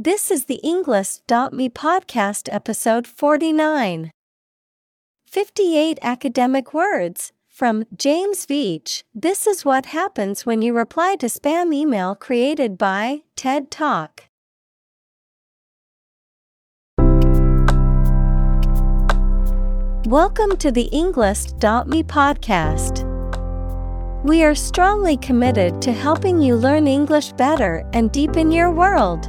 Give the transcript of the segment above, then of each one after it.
This is the Englist.me podcast episode 49. 58 academic words from James Veitch. This is what happens when you reply to spam email created by TED Talk. Welcome to the Englist.me podcast. We are strongly committed to helping you learn English better and deepen your world.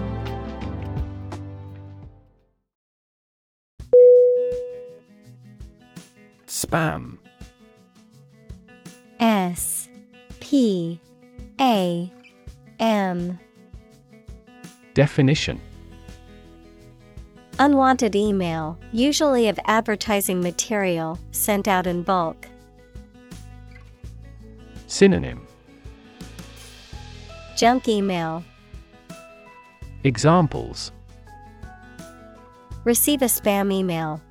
Spam. S P A M Definition Unwanted email, usually of advertising material, sent out in bulk. Synonym Junk email. Examples Receive a spam email.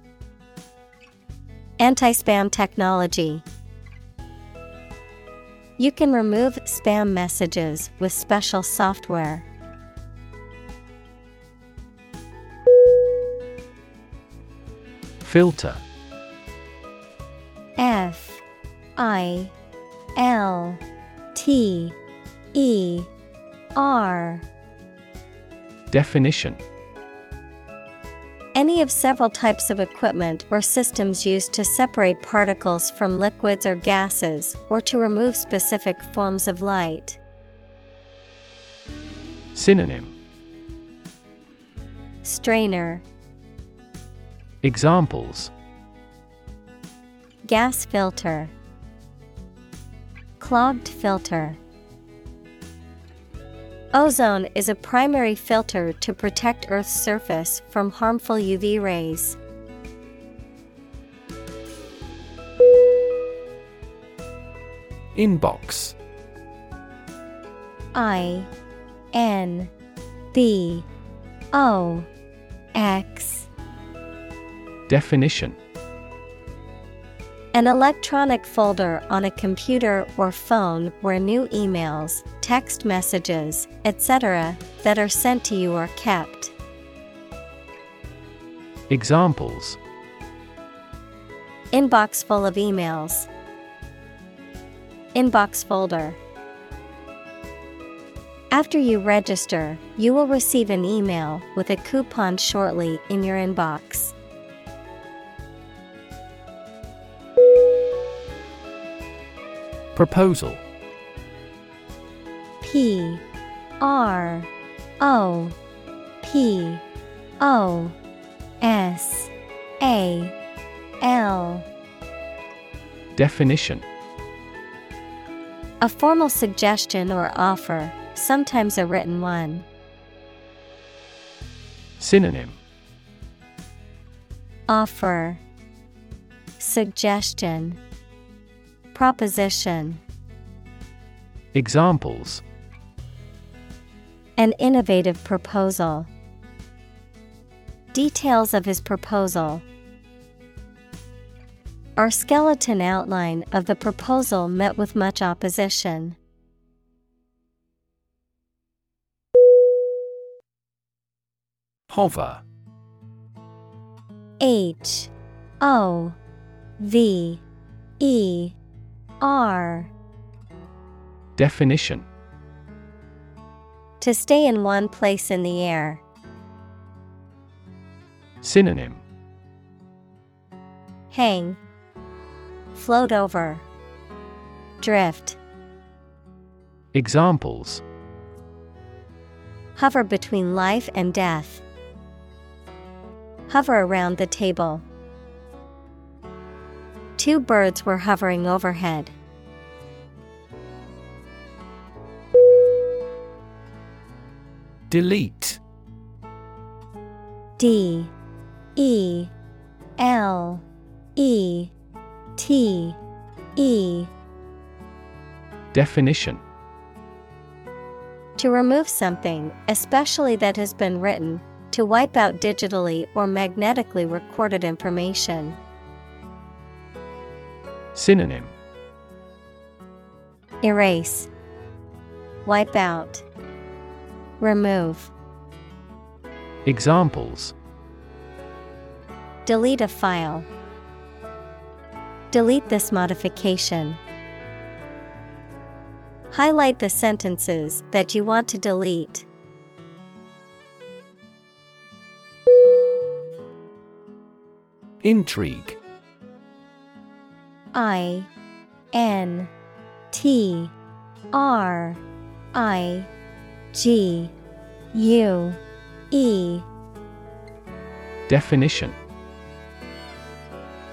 Anti spam technology. You can remove spam messages with special software. Filter F I L T E R Definition Any of several types of equipment or systems used to separate particles from liquids or gases or to remove specific forms of light. Synonym Strainer, Examples gas filter, clogged filter. Ozone is a primary filter to protect Earth's surface from harmful UV rays. Inbox. I N B O X. Definition An electronic folder on a computer or phone where new emails, text messages, etc., that are sent to you are kept. Examples Inbox full of emails. Inbox folder. After you register, you will receive an email with a coupon shortly in your inbox. Proposal. P R O P O S A L. Definition. A formal suggestion or offer, sometimes a written one. Synonym. Offer. Suggestion Proposition Examples An innovative proposal. Details of his proposal. Our skeleton outline of the proposal met with much opposition. Hover H O V E R Definition To stay in one place in the air. Synonym Hang. Float over. Drift. Examples Hover between life and death. Hover around the table. Two birds were hovering overhead. Delete D E L E T E Definition To remove something, especially that has been written, to wipe out digitally or magnetically recorded information. Synonym Erase, Wipe out, Remove. Examples Delete a file. Delete this modification. Highlight the sentences that you want to delete. Intrigue I N T R I G U E. Definition.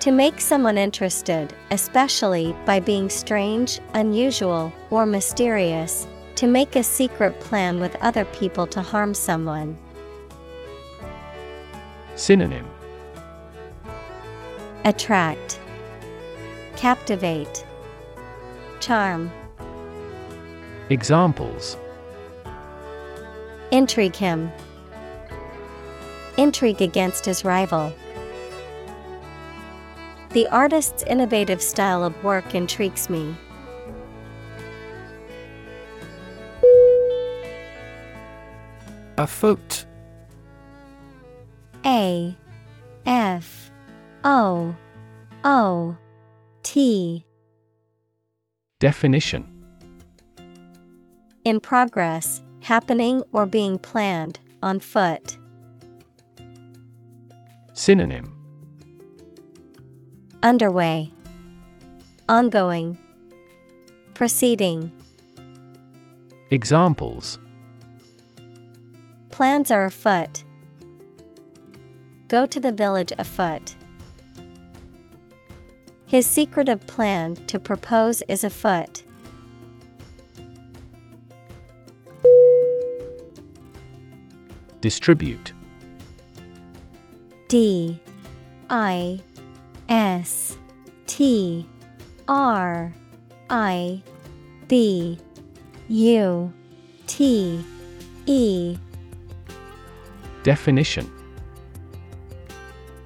To make someone interested, especially by being strange, unusual, or mysterious, to make a secret plan with other people to harm someone. Synonym. Attract, Captivate, Charm. Examples Intrigue him. Intrigue against his rival. The artist's innovative style of work intrigues me. A foot. A F O O Definition In progress, happening or being planned, on foot. Synonym Underway, Ongoing, Proceeding. Examples Plans are afoot. Go to the village afoot. His secretive plan to propose is afoot. Distribute. D I S T R I B U T E. Definition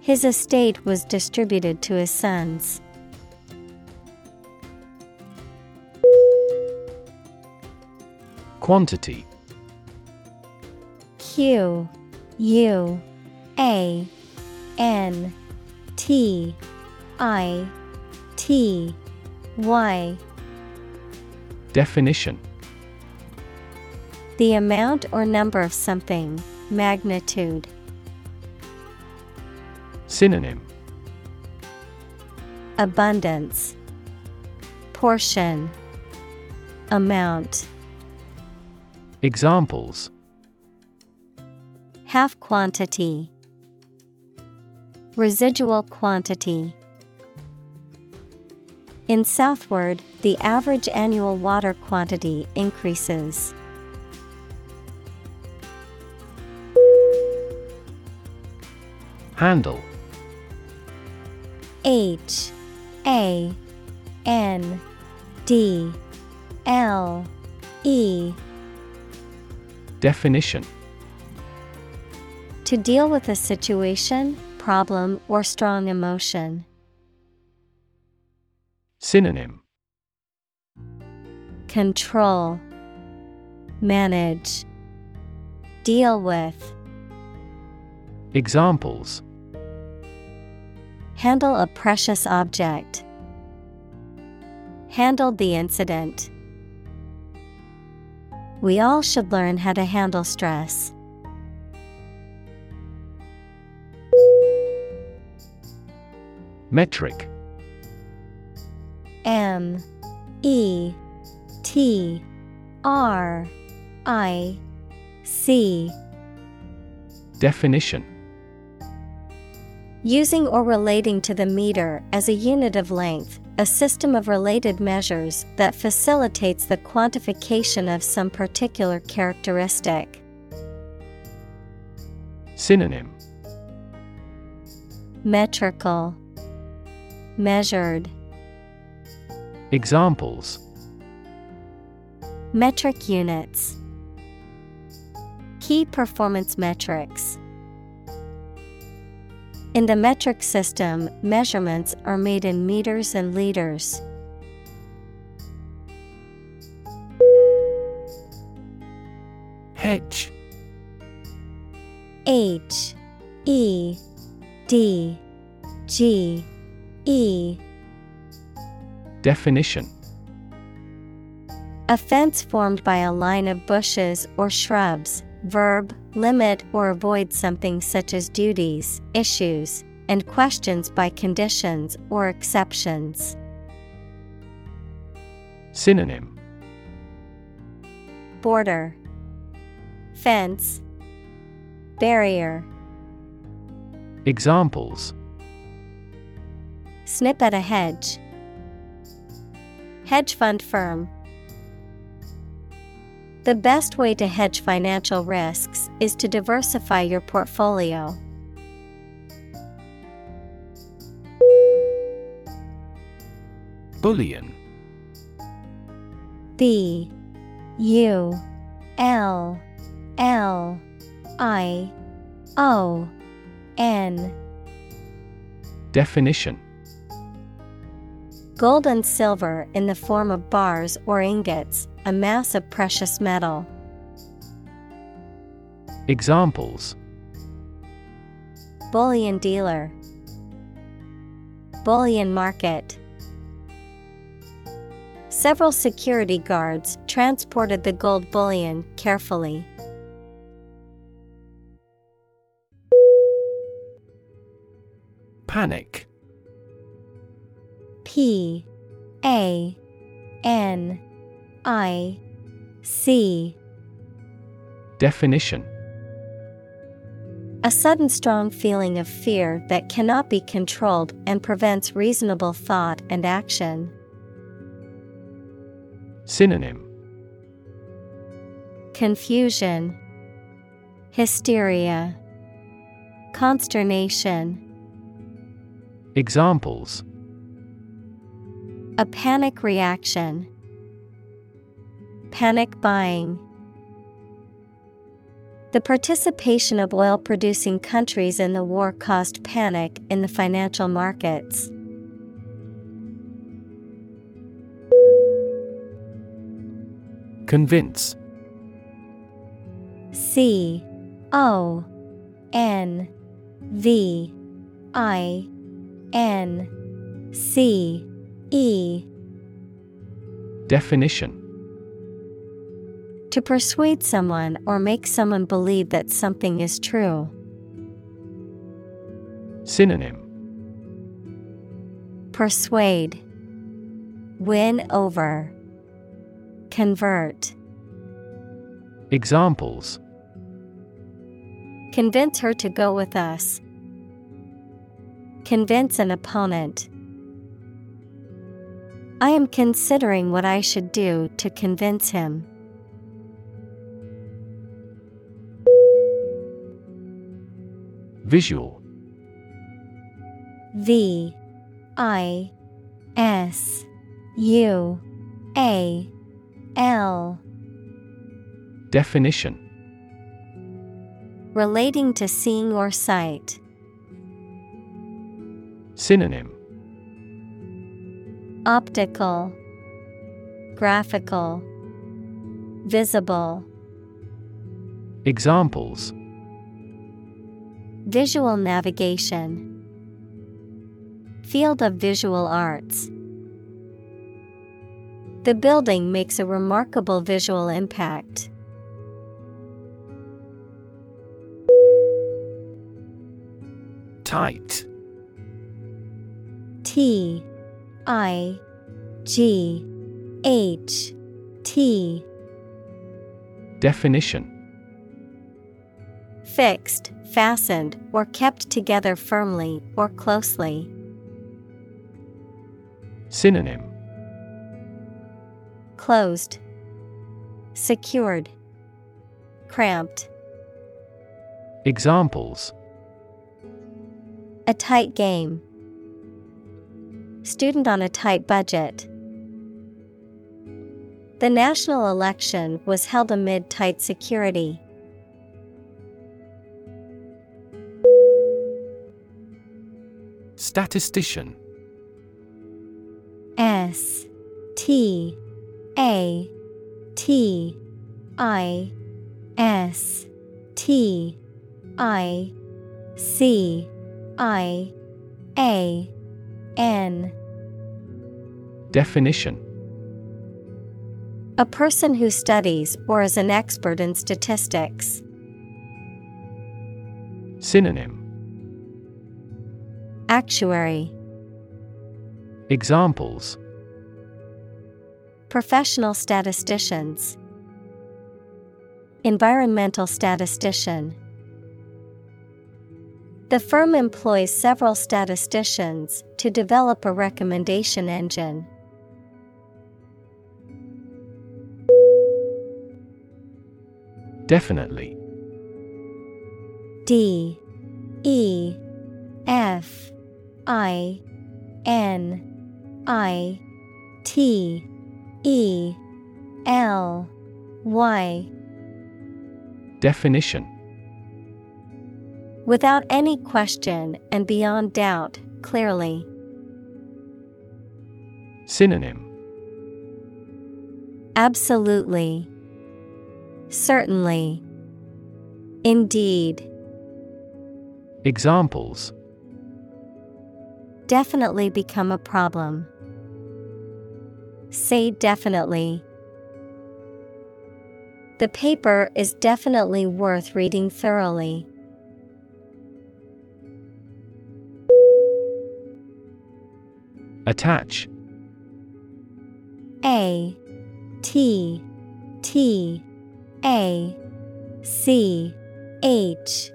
His estate was distributed to his sons. Quantity Q U A N T I T Y Definition The amount or number of something, magnitude. Synonym. Abundance. Portion. Amount. Examples. Half quantity. Residual quantity. In southward, the average annual water quantity increases. Handle H A N D L E. Definition. To deal with a situation, problem, or strong emotion. Synonym. Control. Manage. Deal with. Examples Handle a precious object. Handled the incident. We all should learn how to handle stress. Metric. M. E. T. R. I. C. Definition Using or relating to the meter as a unit of length, a system of related measures that facilitates the quantification of some particular characteristic. Synonym. Metrical, Measured, Examples. Metric units, Key performance metrics. In the metric system, measurements are made in meters and liters. Hedge H. E. D. G. E. Definition. A fence formed by a line of bushes or shrubs. Verb, limit or avoid something such as duties, issues, and questions by conditions or exceptions. Synonym Border, Fence, Barrier. Examples Snip at a hedge. Hedge fund firm. The best way to hedge financial risks is to diversify your portfolio. Bullion. B U L L I O N. Definition. Gold and silver in the form of bars or ingots, a mass of precious metal. Examples Bullion dealer, Bullion market. Several security guards transported the gold bullion carefully. Panic P A N I C Definition A sudden strong feeling of fear that cannot be controlled and prevents reasonable thought and action. Synonym Confusion, Hysteria, Consternation. Examples A panic reaction. Panic buying. The participation of oil producing countries in the war caused panic in the financial markets. Convince C O N V I N C E Definition To persuade someone or make someone believe that something is true. Synonym Persuade, Win over, Convert. Examples Convince her to go with us. Convince an opponent. I am considering what I should do to convince him. Visual. V I S U A L. Definition. Relating to seeing or sight. Synonym. Optical, Graphical, Visible. Examples Visual navigation, Field of visual arts. The building makes a remarkable visual impact. Tight. T I G H T Definition Fixed, fastened, or kept together firmly or closely. Synonym Closed, Secured, Cramped. Examples A tight game. Student on a tight budget. The national election was held amid tight security. Statistician. S T A T I S T I C I A N. Definition. A person who studies or is an expert in statistics. Synonym Actuary Examples Professional statisticians. Environmental statistician. The firm employs several statisticians to develop a recommendation engine. Definitely D E F I N I T E L Y Definition Without any question and beyond doubt, clearly. Synonym Absolutely. Certainly. Indeed. Examples Definitely become a problem. Say definitely. The paper is definitely worth reading thoroughly. Attach A T T A C H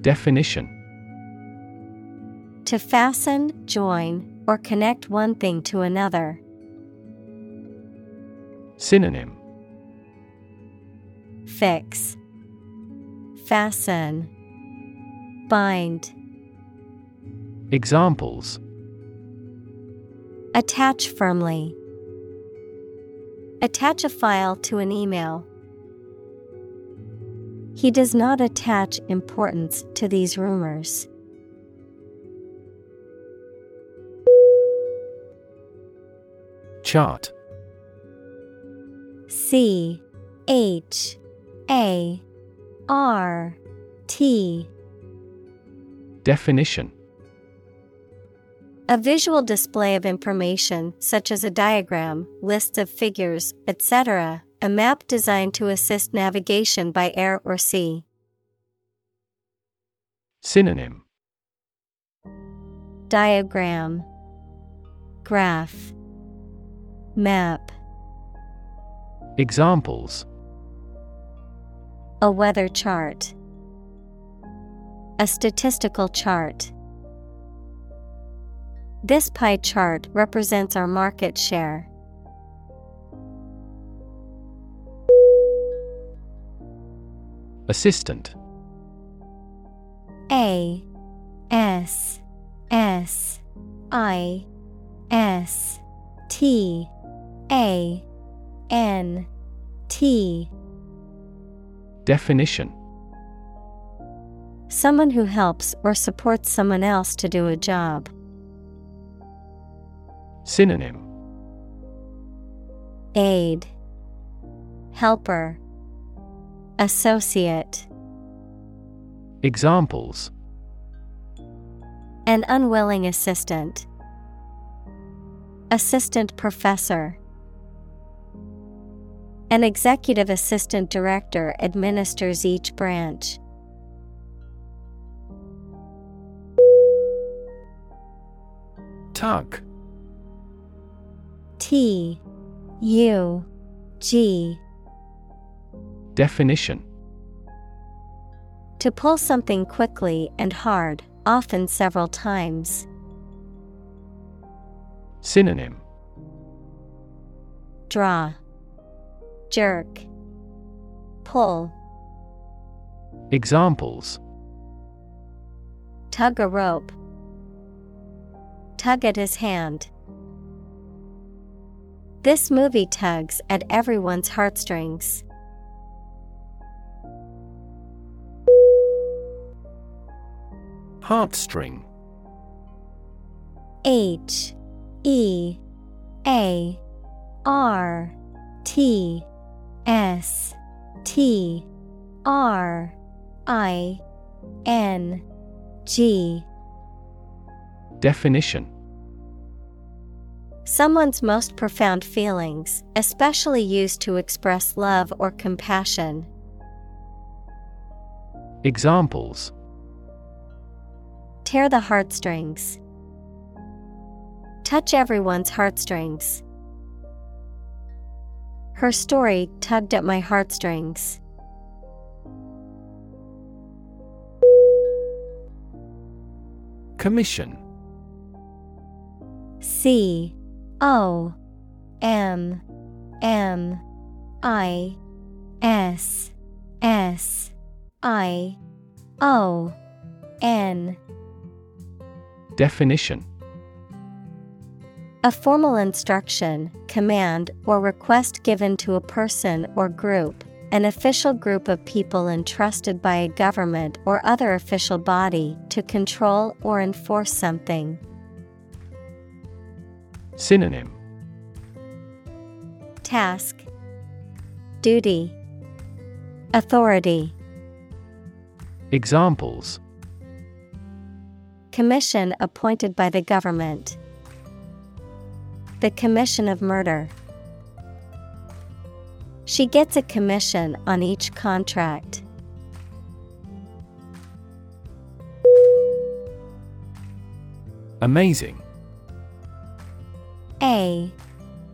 Definition To fasten, join, or connect one thing to another. Synonym Fix, Fasten, Bind. Examples Attach firmly. Attach a file to an email. He does not attach importance to these rumors. Chart. C H A R T. Definition. A visual display of information, such as a diagram, lists of figures, etc., a map designed to assist navigation by air or sea. Synonym. Diagram. Graph Map. Examples. A weather chart. A statistical chart. This pie chart represents our market share. Assistant. A. S. S. I. S. T A N T. Definition. Someone who helps or supports someone else to do a job. Synonym. Aid. Helper. Associate. Examples. An unwilling assistant, Assistant professor. An executive assistant director administers each branch. Tug. T. U. G. Definition. To pull something quickly and hard, often several times. Synonym. Draw, Jerk, Pull. Examples Tug a rope. Tug at his hand. This movie tugs at everyone's heartstrings. Heartstring H E A R T S T R I N G Definition Someone's most profound feelings, especially used to express love or compassion. Examples Tear the heartstrings. Touch everyone's heartstrings. Her story tugged at my heartstrings. Commission. C O M M I S S I O N. Definition A formal instruction, command, or request given to a person or group, an official group of people entrusted by a government or other official body to control or enforce something. Synonym. Task. Duty. Authority. Examples. Commission appointed by the government. The Commission of Murder. She gets a commission on each contract. Amazing A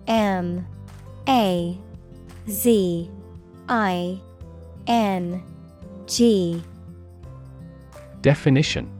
M A Z I N G Definition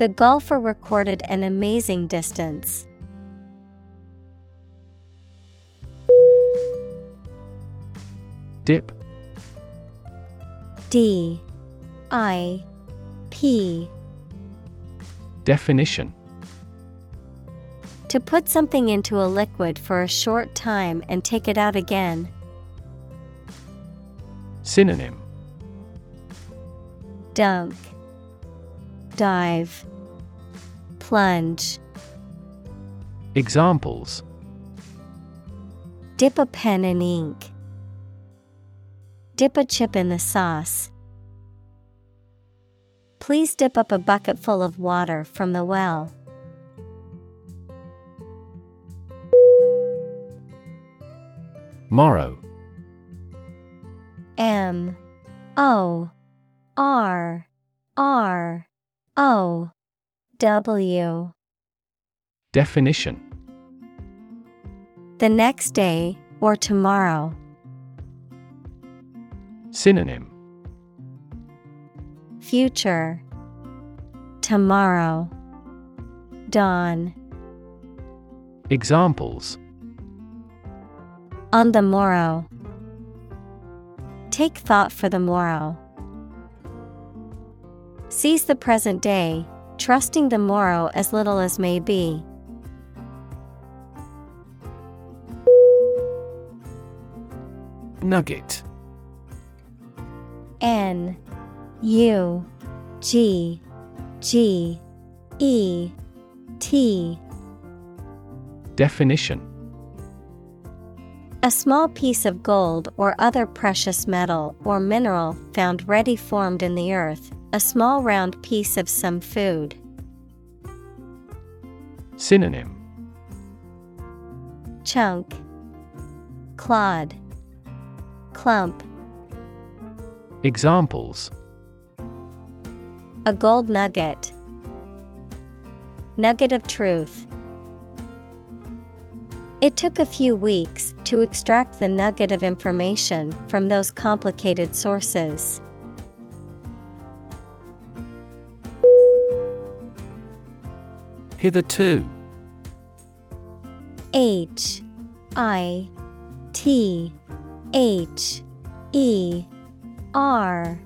The golfer recorded an amazing distance. Dip. D. I. P. Definition. To put something into a liquid for a short time and take it out again. Synonym. Dunk, Dive, Plunge. Examples Dip a pen in ink. Dip a chip in the sauce. Please dip up a bucket full of water from the well. Morrow M O R R O W. Definition. The next day or tomorrow. Synonym. Future. Tomorrow. Dawn. Examples. On the morrow. Take thought for the morrow. Seize the present day, trusting the morrow as little as may be. Nugget. N U G G E T Definition A small piece of gold or other precious metal or mineral found ready formed in the earth, a small round piece of some food. Synonym Chunk Clod Clump Examples A gold nugget Nugget of truth. It took a few weeks to extract the nugget of information from those complicated sources. Hitherto H I T H E R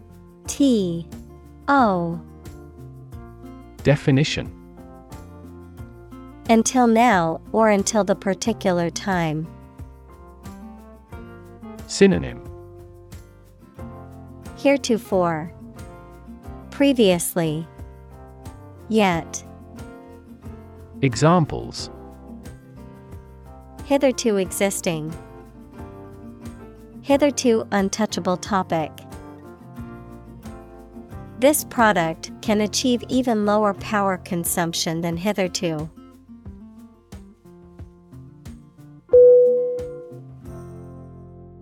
T O Definition Until now or until the particular time. Synonym Heretofore. Previously. Yet. Examples Hitherto existing. Hitherto untouchable topic. This product can achieve even lower power consumption than hitherto.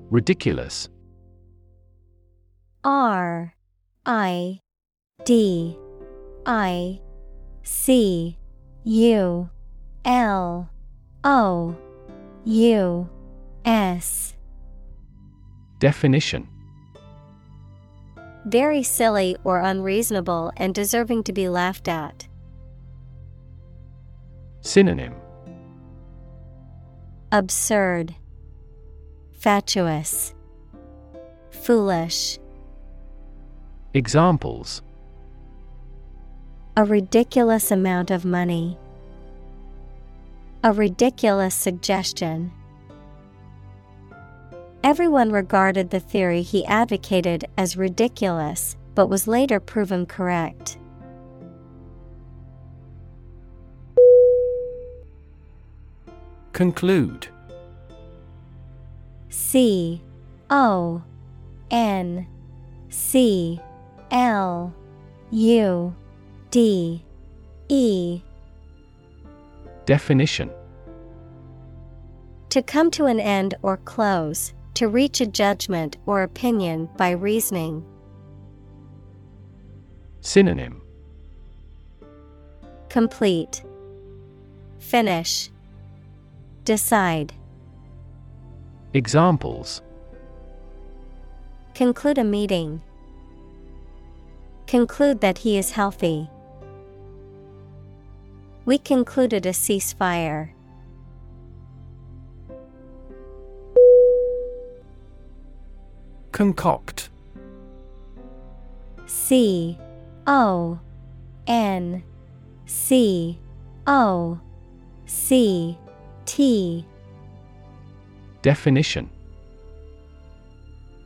Ridiculous R I D I C U L O U S. Definition. Very silly or unreasonable and deserving to be laughed at. Synonym. Absurd, Fatuous, Foolish. Examples A ridiculous amount of money. A ridiculous suggestion. Everyone regarded the theory he advocated as ridiculous, but was later proven correct. Conclude C O N C L U D E Definition To come to an end or close, to reach a judgment or opinion by reasoning. Synonym Complete. Finish. Decide. Examples Conclude a meeting. Conclude that he is healthy. We concluded a ceasefire. Concoct C O N C O C T Definition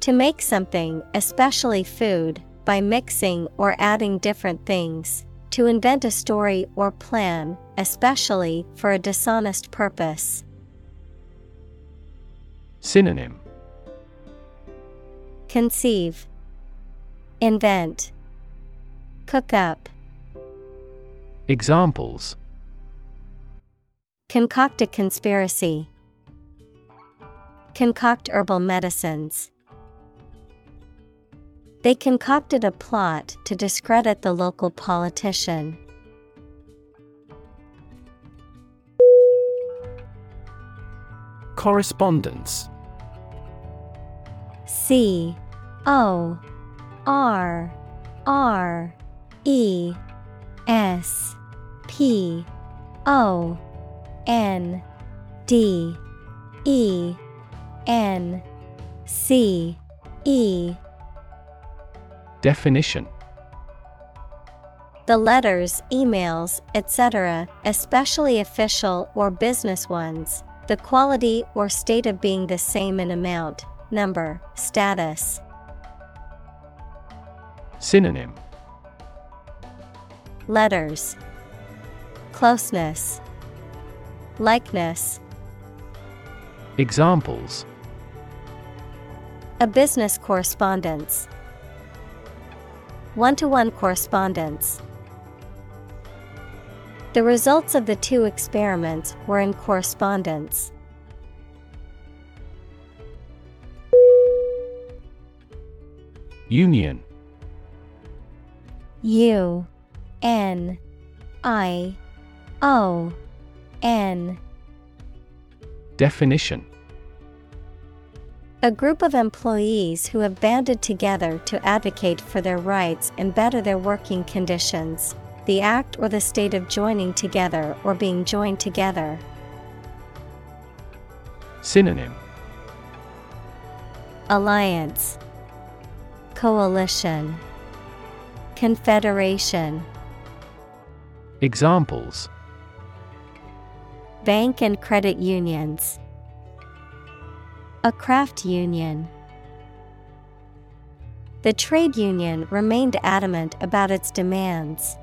To make something, especially food, by mixing or adding different things. To invent a story or plan, especially for a dishonest purpose. Synonym. Conceive, Invent, Cook up, Examples. Concoct a conspiracy, Concoct herbal medicines. They concocted a plot to discredit the local politician. Correspondence C O R R E S P O N D E N C E Definition. The letters, emails, etc., especially official or business ones, the quality or state of being the same in amount, number, status. Synonym. Letters. Closeness. Likeness. Examples. A business correspondence One to one correspondence. The results of the two experiments were in correspondence. Union. U N I O N. Definition A group of employees who have banded together to advocate for their rights and better their working conditions. The act or the state of joining together or being joined together. Synonym. Alliance, Coalition, Confederation. Examples. Bank and credit unions, a craft union. The trade union remained adamant about its demands.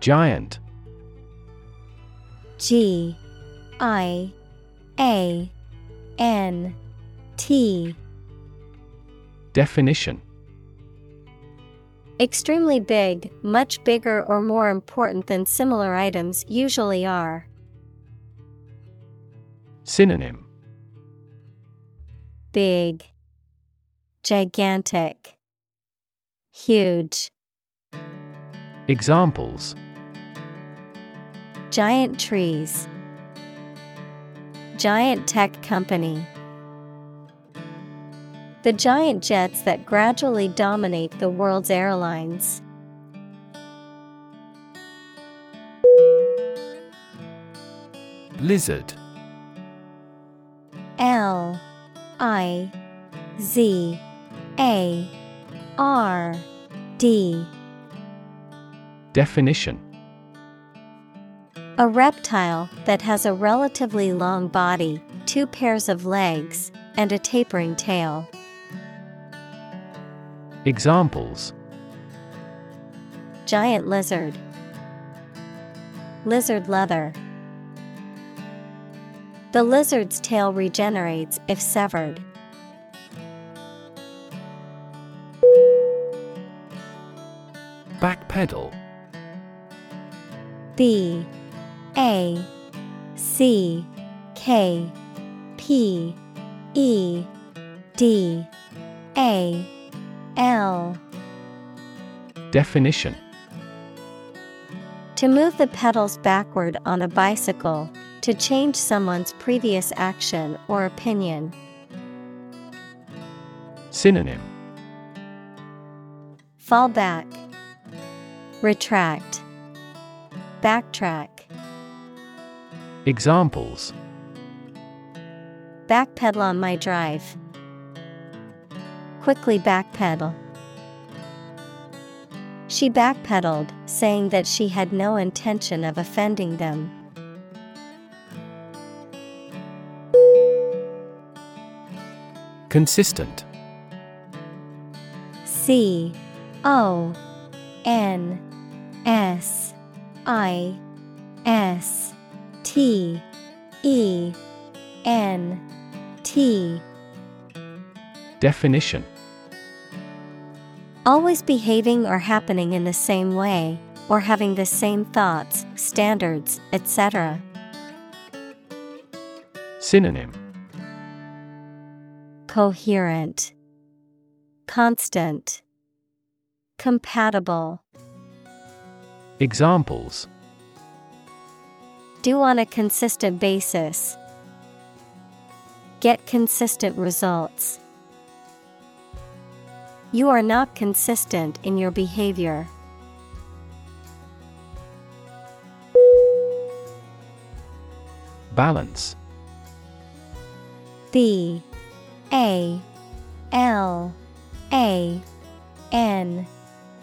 Giant G I A N T Definition Extremely big, much bigger or more important than similar items usually are. Synonym Big, Gigantic, Huge. Examples Giant trees. Giant tech company. The giant jets that gradually dominate the world's airlines. Lizard L I Z A R D Definition A reptile that has a relatively long body, two pairs of legs, and a tapering tail. Examples Giant lizard, lizard leather. The lizard's tail regenerates if severed. Backpedal B A C K P E D A L Definition To move the pedals backward on a bicycle, to change someone's previous action or opinion. Synonym Fall back, retract, backtrack. Examples Backpedal on my drive. Quickly backpedal. She backpedaled, saying that she had no intention of offending them. Consistent C O N S I S T E N T Definition Always behaving or happening in the same way, or having the same thoughts, standards, etc. Synonym Coherent, Constant, Compatible. Examples Do on a consistent basis. Get consistent results. You are not consistent in your behavior. Balance. B A L A N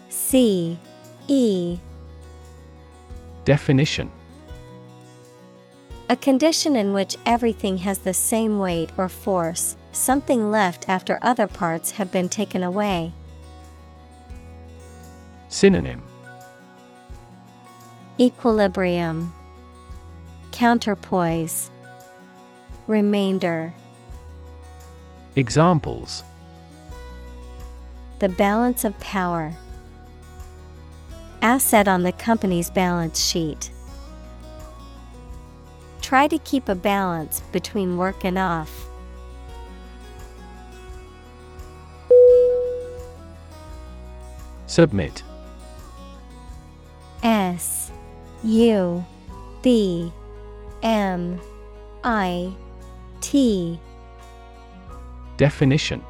C E. Definition. A condition in which everything has the same weight or force, something left after other parts have been taken away. Synonym Equilibrium Counterpoise Remainder Examples The balance of power. Asset on the company's balance sheet. Try to keep a balance between work and off. Submit S U B M I T Definition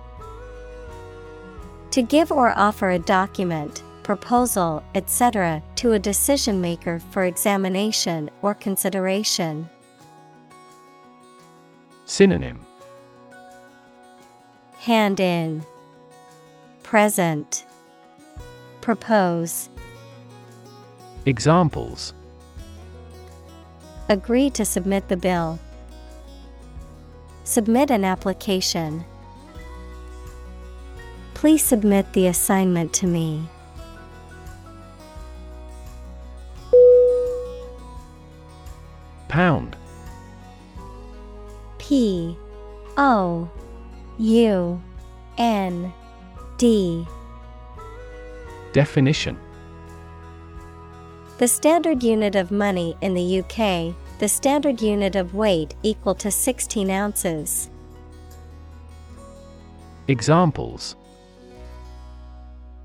To give or offer a document, proposal, etc., to a decision maker for examination or consideration. Synonym Hand in. Present. Propose. Examples Agree to submit the bill. Submit an application. Please submit the assignment to me. Pound P O U N D Definition The standard unit of money in the UK, the standard unit of weight equal to 16 ounces. Examples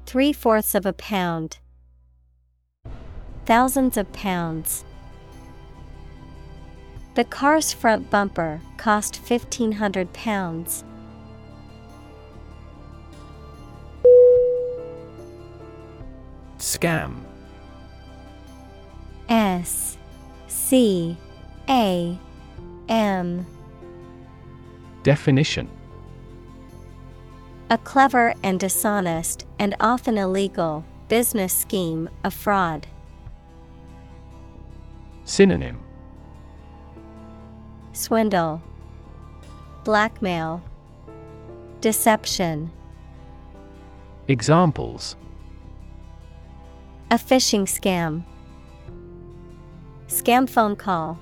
Three fourths of a pound. Thousands of pounds. The car's front bumper cost £1,500. Scam. S C A M. Definition. A clever and dishonest, and often illegal, business scheme, a fraud. Synonym. Swindle, Blackmail, Deception. Examples A phishing scam. Scam phone call.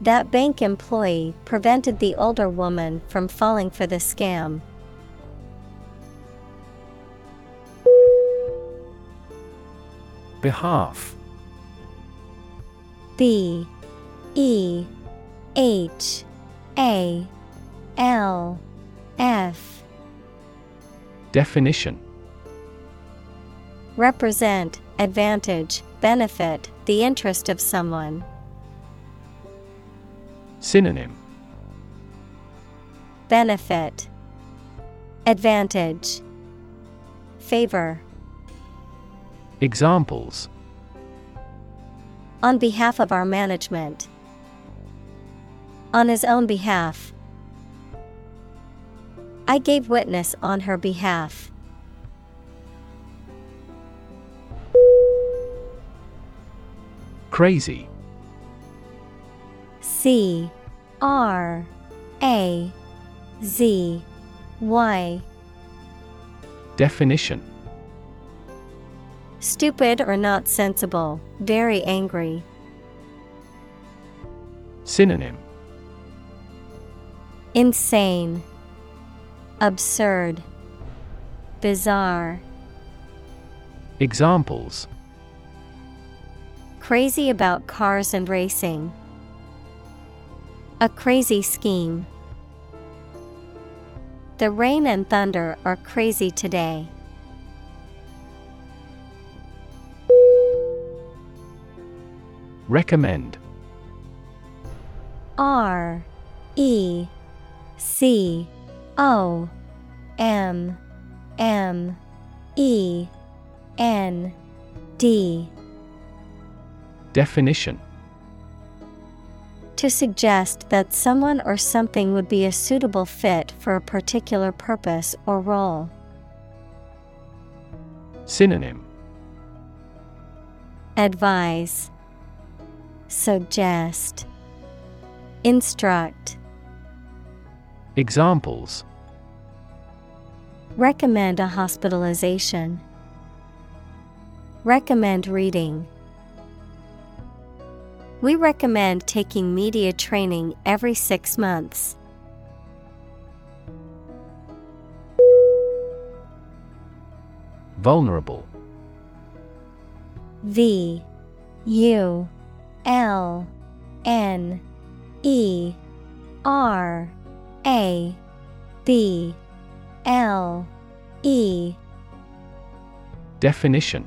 That bank employee prevented the older woman from falling for the scam. Behalf. B. E. H. A. L. F. Definition Represent, advantage, benefit, the interest of someone. Synonym Benefit, Advantage, Favor. Examples On behalf of our management. On his own behalf. I gave witness on her behalf. Crazy. C R A Z Y. Definition. Stupid or not sensible, very angry. Synonym. Insane, Absurd, Bizarre. Examples Crazy about cars and racing. A crazy scheme. The rain and thunder are crazy today. Recommend R E C O M M E N D Definition To suggest that someone or something would be a suitable fit for a particular purpose or role. Synonym Advise, Suggest, Instruct. Examples Recommend a hospitalization. Recommend reading. We recommend taking media training every six months. Vulnerable. V U L N E R A B L E. Definition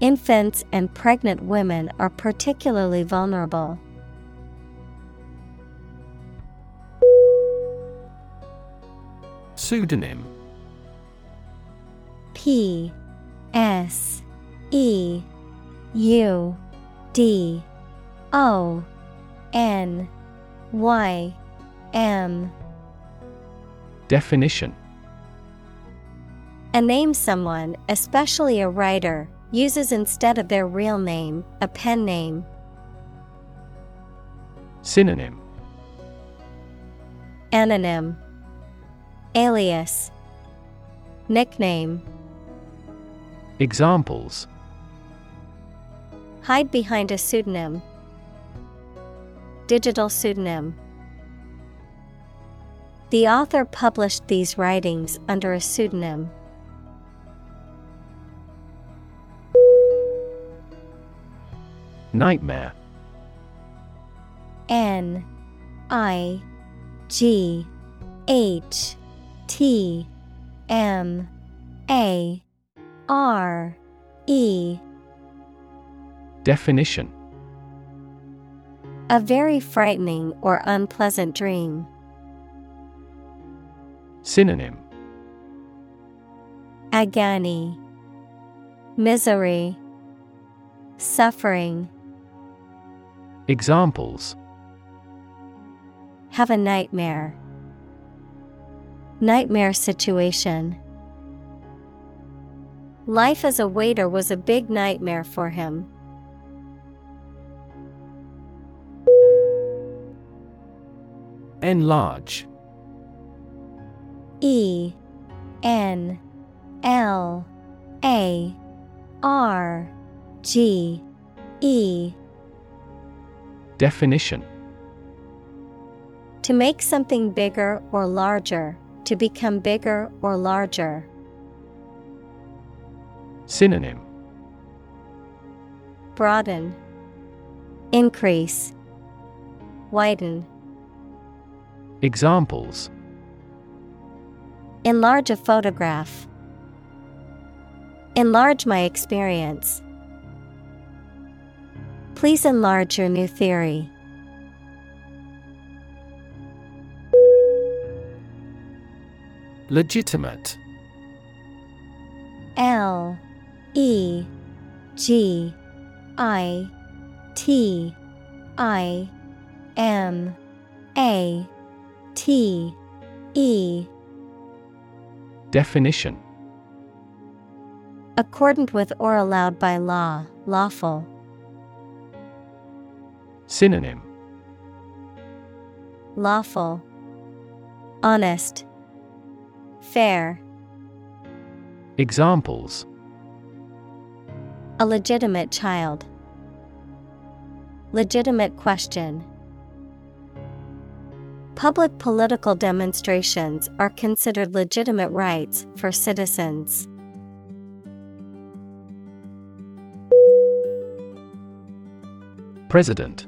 Infants and pregnant women are particularly vulnerable. Pseudonym. P S E U D O N Y M. Definition. A name someone, especially a writer, uses instead of their real name, a pen name. Synonym Anonym Alias Nickname Examples Hide behind a pseudonym. Digital pseudonym. The author published these writings under a pseudonym. Nightmare N I G H T M A R E Definition A very frightening or unpleasant dream. Synonym Agony, Misery, Suffering. Examples Have a nightmare. Nightmare situation. Life as a waiter was a big nightmare for him. Enlarge E N L A R G E Definition To make something bigger or larger, to become bigger or larger. Synonym Broaden, Increase, Widen. Examples Enlarge a photograph. Enlarge my experience. Please enlarge your new theory. Legitimate L E G I T I M A T E Definition Accordant with or allowed by law, lawful. Synonym Lawful, Honest, Fair. Examples A legitimate child. Legitimate question. Public political demonstrations are considered legitimate rights for citizens. President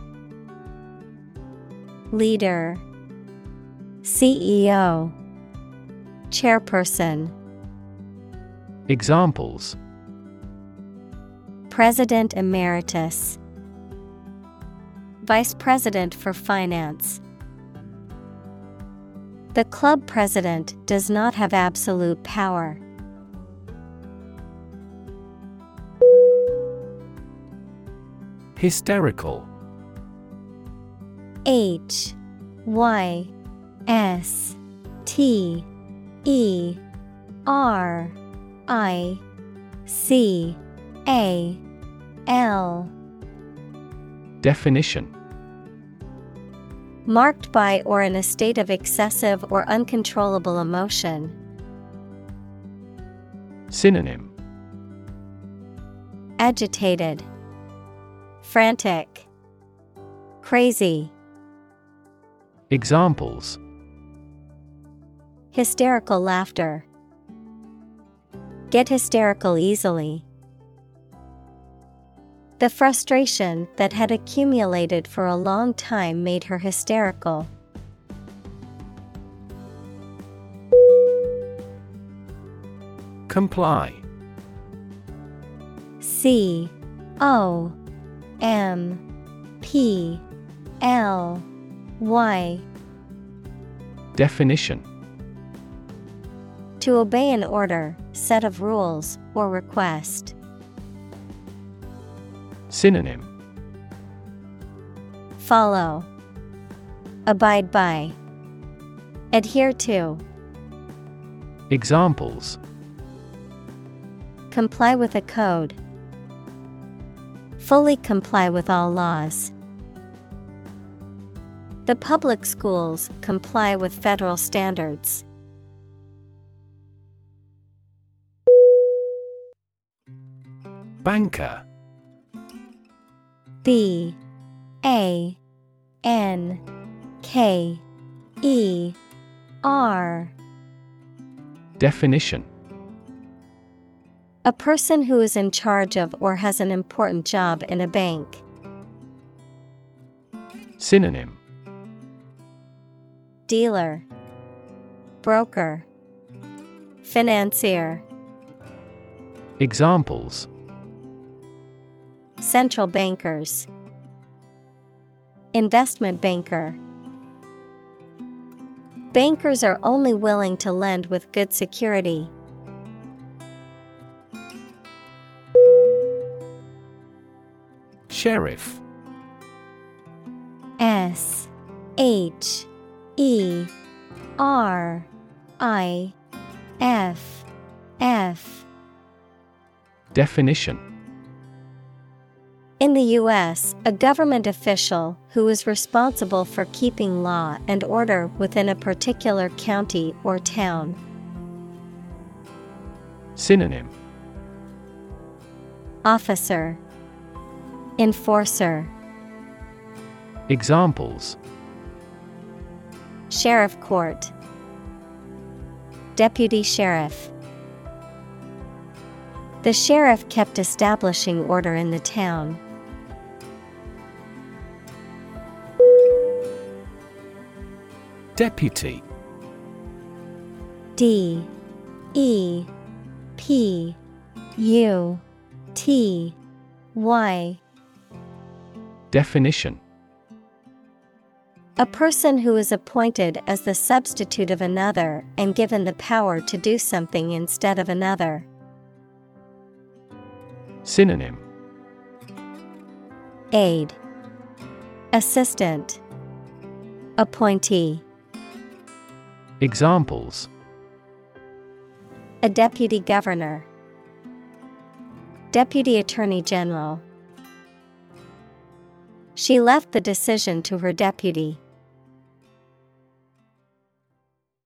Leader. CEO Chairperson. Examples. President Emeritus. Vice President for Finance. The club president does not have absolute power. Hysterical H Y S T E R I C A L. Definition. Marked by or in a state of excessive or uncontrollable emotion. Synonym. Agitated, Frantic, Crazy. Examples Hysterical laughter. Get hysterical easily. The frustration that had accumulated for a long time made her hysterical. Comply C O M P L Y Definition. To obey an order, set of rules, or request. Synonym. Follow, Abide by, Adhere to, Examples. Comply with a code. Fully comply with all laws. The public schools comply with federal standards. Banker B A N K E R Definition A person who is in charge of or has an important job in a bank. Synonym Dealer, Broker, Financier. Examples Central bankers, Investment banker. Bankers are only willing to lend with good security. Sheriff S H E R I F F. Definition. In the U.S., a government official who is responsible for keeping law and order within a particular county or town. Synonym. Officer, Enforcer, Examples Sheriff Court, Deputy Sheriff. The sheriff kept establishing order in the town. Deputy. D. E. P. U. T. Y. Definition A person who is appointed as the substitute of another and given the power to do something instead of another. Synonym. Aide Assistant. Appointee. Examples. A deputy governor. Deputy Attorney General. She left the decision to her deputy.